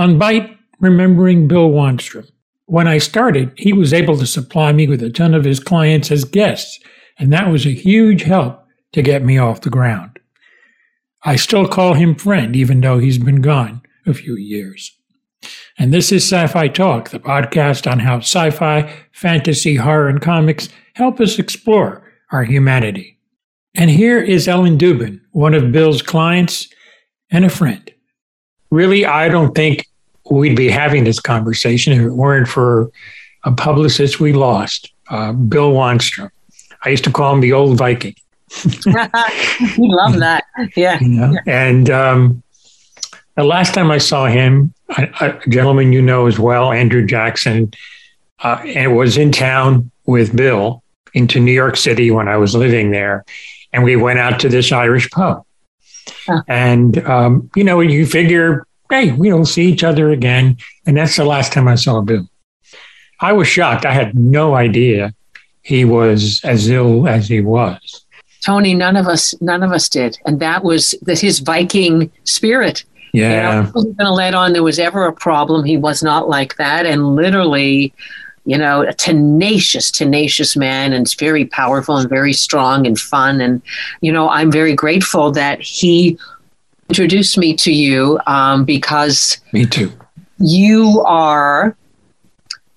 On Byte, remembering Bill Wanstrom. When I started, he was able to supply me with a ton of his clients as guests, and that was a huge help to get me off the ground. I still call him friend, even though he's been gone a few years. And this is Sci Fi Talk, the podcast on how sci fi, fantasy, horror, and comics help us explore our humanity. And here is Ellen Dubin, one of Bill's clients and a friend. Really, I don't think we'd be having this conversation if it weren't for a publicist we lost, uh, Bill Wanstrom. I used to call him the old Viking. we love that. Yeah. You know? And um, the last time I saw him, a, a, gentleman you know as well, Andrew Jackson, uh, and was in town with Bill into New York City when I was living there and we went out to this Irish pub. Huh. And, um, you know, you figure, hey, we don't see each other again. And that's the last time I saw Bill. I was shocked. I had no idea he was as ill as he was. Tony, none of us, none of us did. And that was that his Viking spirit. Yeah. You know, I wasn't going to let on there was ever a problem. He was not like that. And literally, you know, a tenacious, tenacious man and very powerful and very strong and fun. And, you know, I'm very grateful that he introduced me to you um, because. Me too. You are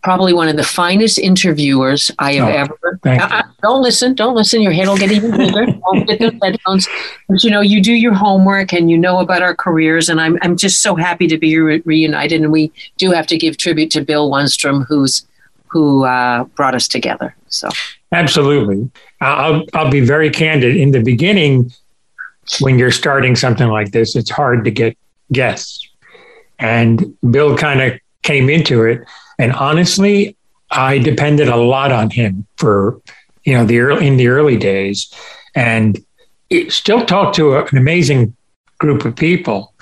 probably one of the finest interviewers I have oh, ever. Uh, don't listen. Don't listen. Your head will get even bigger. don't get those headphones. But you know, you do your homework and you know about our careers. And I'm I'm just so happy to be re- reunited. And we do have to give tribute to Bill Wanstrom, who's who uh, brought us together. So absolutely, I'll I'll be very candid. In the beginning, when you're starting something like this, it's hard to get guests, and Bill kind of came into it. And honestly, I depended a lot on him for you know the early, in the early days, and still talked to a, an amazing group of people.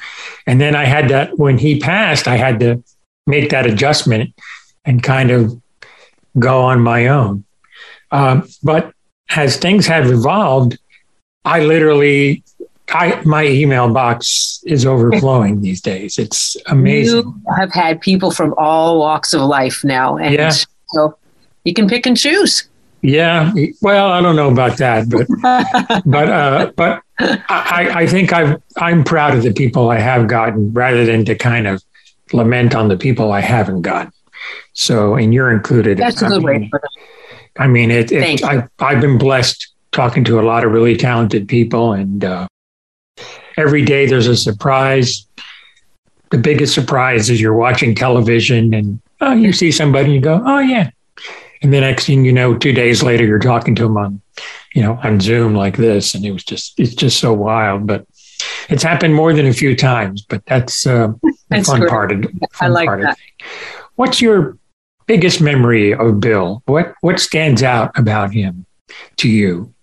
And then I had that when he passed, I had to make that adjustment and kind of go on my own. Um, but as things have evolved, I literally, I my email box is overflowing these days. It's amazing. You have had people from all walks of life now, and yeah. so you can pick and choose. Yeah, well, I don't know about that, but but uh, but I, I think I've I'm proud of the people I have gotten, rather than to kind of lament on the people I haven't gotten. So, and you're included. That's a good I mean, way. I mean, it, it I, I've been blessed talking to a lot of really talented people, and uh, every day there's a surprise. The biggest surprise is you're watching television and oh, you see somebody and you go, oh, yeah. And the next thing you know, two days later, you're talking to them on, you know, on Zoom like this. And it was just, it's just so wild. But it's happened more than a few times, but that's uh, the that's fun great. part of, fun I like part that. Of What's your biggest memory of Bill? What what stands out about him to you?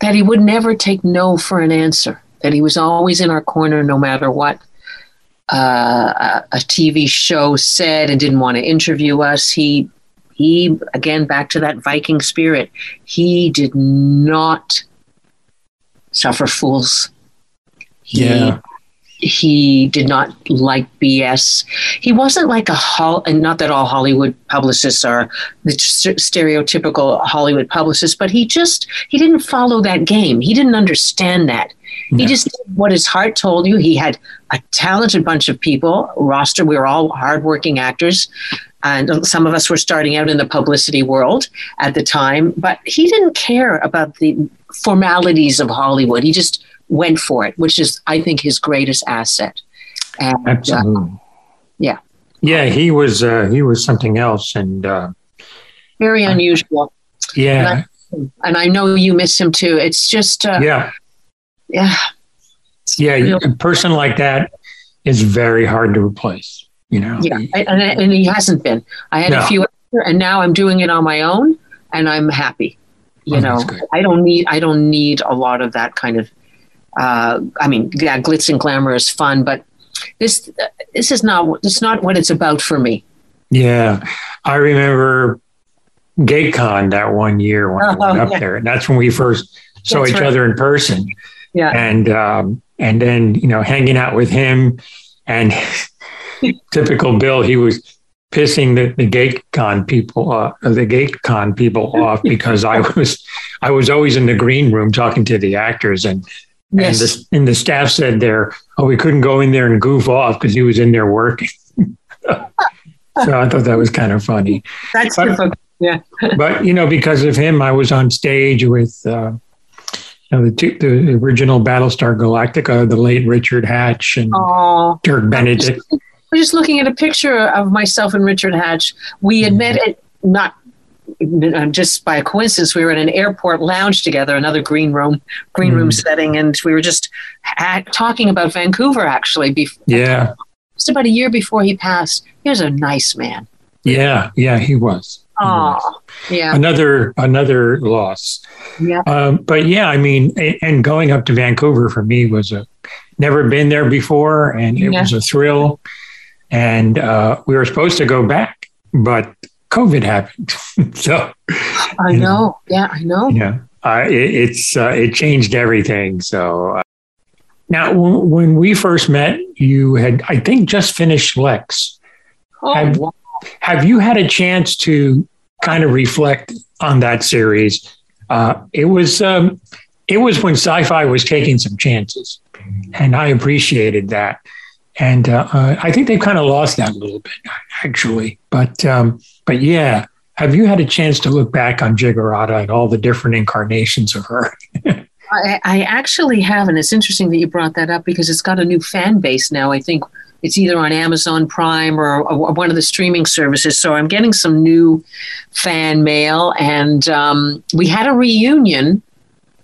That he would never take no for an answer. That he was always in our corner no matter what uh, a TV show said and didn't want to interview us. He he again back to that Viking spirit. He did not suffer fools. He yeah he did not like BS. He wasn't like a hol- and not that all Hollywood publicists are the stereotypical Hollywood publicists, but he just he didn't follow that game. He didn't understand that. No. He just did what his heart told you. He had a talented bunch of people roster. We were all hardworking actors, and some of us were starting out in the publicity world at the time. But he didn't care about the formalities of Hollywood. He just went for it, which is, I think, his greatest asset. And, uh, Absolutely. Uh, yeah. Yeah, he was uh, he was something else, and uh, very unusual. Yeah, and I, and I, know you miss him too. It's just uh, yeah, yeah, yeah. a person like that is very hard to replace. You know. Yeah, and, and he hasn't been. I had no. a few, and now I'm doing it on my own, and I'm happy. You oh, know, I don't need I don't need a lot of that kind of uh, I mean, yeah, glitz and glamour is fun, but this this is not it's not what it's about for me. Yeah, I remember GateCon that one year when oh, I went up yeah. there, and that's when we first saw that's each right. other in person. Yeah, and um, and then you know hanging out with him, and typical Bill, he was pissing the, the gate con people uh, the GateCon people off because I was I was always in the green room talking to the actors and yes. and, the, and the staff said there oh we couldn't go in there and goof off because he was in there working so I thought that was kind of funny that's but, yeah but you know because of him I was on stage with uh, you know, the, two, the original Battlestar Galactica, the late Richard Hatch and Aww. Dirk Benedict was just looking at a picture of myself and Richard Hatch. We had met at not just by a coincidence, we were in an airport lounge together, another green room, green mm. room setting, and we were just talking about Vancouver. Actually, before, yeah, just about a year before he passed. He was a nice man. Yeah, yeah, he was. Oh, yeah. Another another loss. Yeah. Um, but yeah, I mean, and going up to Vancouver for me was a never been there before, and it yeah. was a thrill and uh, we were supposed to go back, but COVID happened. so I know. know. Yeah, I know. Yeah, uh, it, it's uh, it changed everything. So uh, now, w- when we first met, you had I think just finished Lexx. Oh, have, wow. have you had a chance to kind of reflect on that series? Uh, it was um, it was when sci-fi was taking some chances, and I appreciated that. And uh, uh, I think they've kind of lost that a little bit, actually. But um, but yeah, have you had a chance to look back on Giggerota and all the different incarnations of her? I, I, actually have, and it's interesting that you brought that up because it's got a new fan base now. I think it's either on Amazon Prime or, or one of the streaming services. So I'm getting some new fan mail, and um, we had a reunion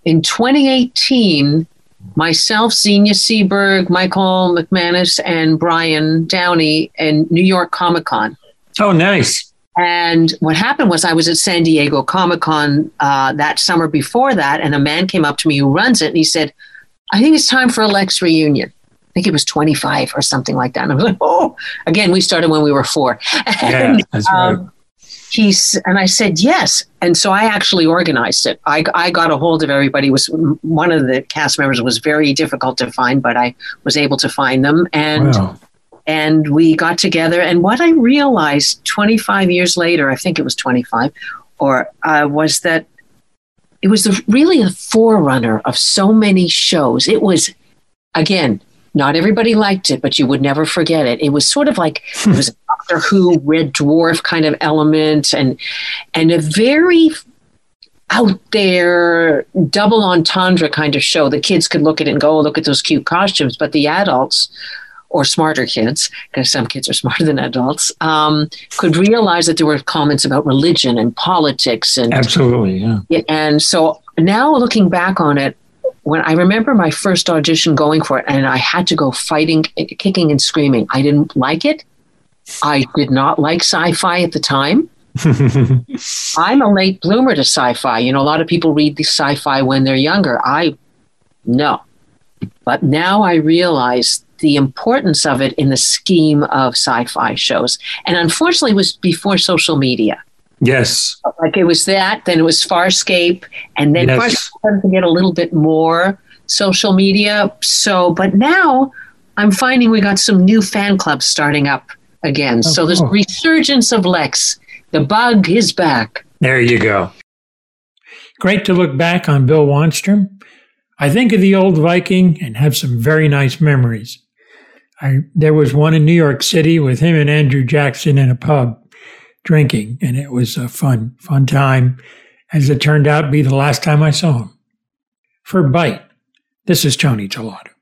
in 2018 myself, Xenia Seberg, Michael McManus, and Brian Downey in New York Comic Con. Oh, nice. And what happened was I was at San Diego Comic Con uh, that summer before that, and a man came up to me who runs it, and he said, I think it's time for a Lexx reunion. I think it was 25 or something like that. And I was like, oh, again, we started when we were four. Yeah, that's right. Um, he's and I said yes, and so I actually organized it. I, I got a hold of everybody. It was one of the cast members was very difficult to find, but I was able to find them, and wow. and we got together. And what I realized 25 years later, I think it was 25, or uh, was that it was the, really a forerunner of so many shows. It was again not everybody liked it, but you would never forget it. It was sort of like it was Doctor Who Red Dwarf kind of element, and and a very out there double entendre kind of show. The kids could look at it and go, oh, "Look at those cute costumes," but the adults or smarter kids, because some kids are smarter than adults, um, could realize that there were comments about religion and politics and absolutely, yeah. And so now looking back on it, when I remember my first audition going for it, and I had to go fighting, kicking, and screaming. I didn't like it. I did not like sci fi at the time. I'm a late bloomer to sci fi. You know, a lot of people read the sci fi when they're younger. I, no. But now I realize the importance of it in the scheme of sci fi shows. And unfortunately, it was before social media. Yes. Like it was that, then it was Farscape, and then yes. Farscape started to get a little bit more social media. So, but now I'm finding we got some new fan clubs starting up again. Oh, so there's oh. resurgence of Lexx. The bug is back. There you go. Great to look back on Bill Wanstrom. I think of the old Viking and have some very nice memories. I, there was one in New York City with him and Andrew Jackson in a pub drinking, and it was a fun, fun time, as it turned out to be the last time I saw him. For Byte, this is Tony Tellado.